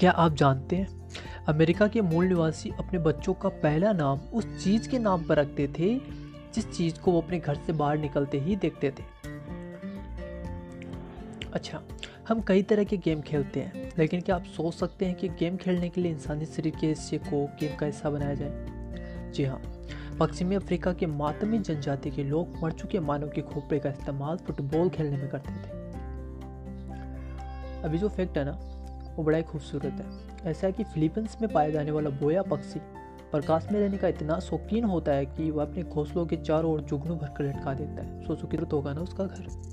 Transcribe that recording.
क्या आप जानते हैं? अमेरिका के मूल निवासी अपने बच्चों का पहला नाम उस चीज़ के नाम पर रखते थे, जिस चीज़ को वो अपने घर से बाहर निकलते ही देखते थे। अच्छा हम कई तरह के गेम खेलते हैं, लेकिन क्या आप सोच सकते हैं कि गेम खेलने के लिए इंसानी शरीर के हिस्से को गेम का हिस्सा बनाया जाए? जी हाँ पश्चिमी अफ्रीका के मातमी जनजाति के लोग मर चुके मानव के खोपड़े का इस्तेमाल फुटबॉल खेलने में करते थे। अभी जो फैक्ट है ना वो बड़ा ही खूबसूरत है। ऐसा है कि फिलीपींस में पाया जाने वाला बोया पक्षी प्रकाश में रहने का इतना शौकीन होता है कि वह अपने घोंसलों के चारों ओर जुगनू भरकर लटका देता है। सोचो कितना होगा ना उसका घर?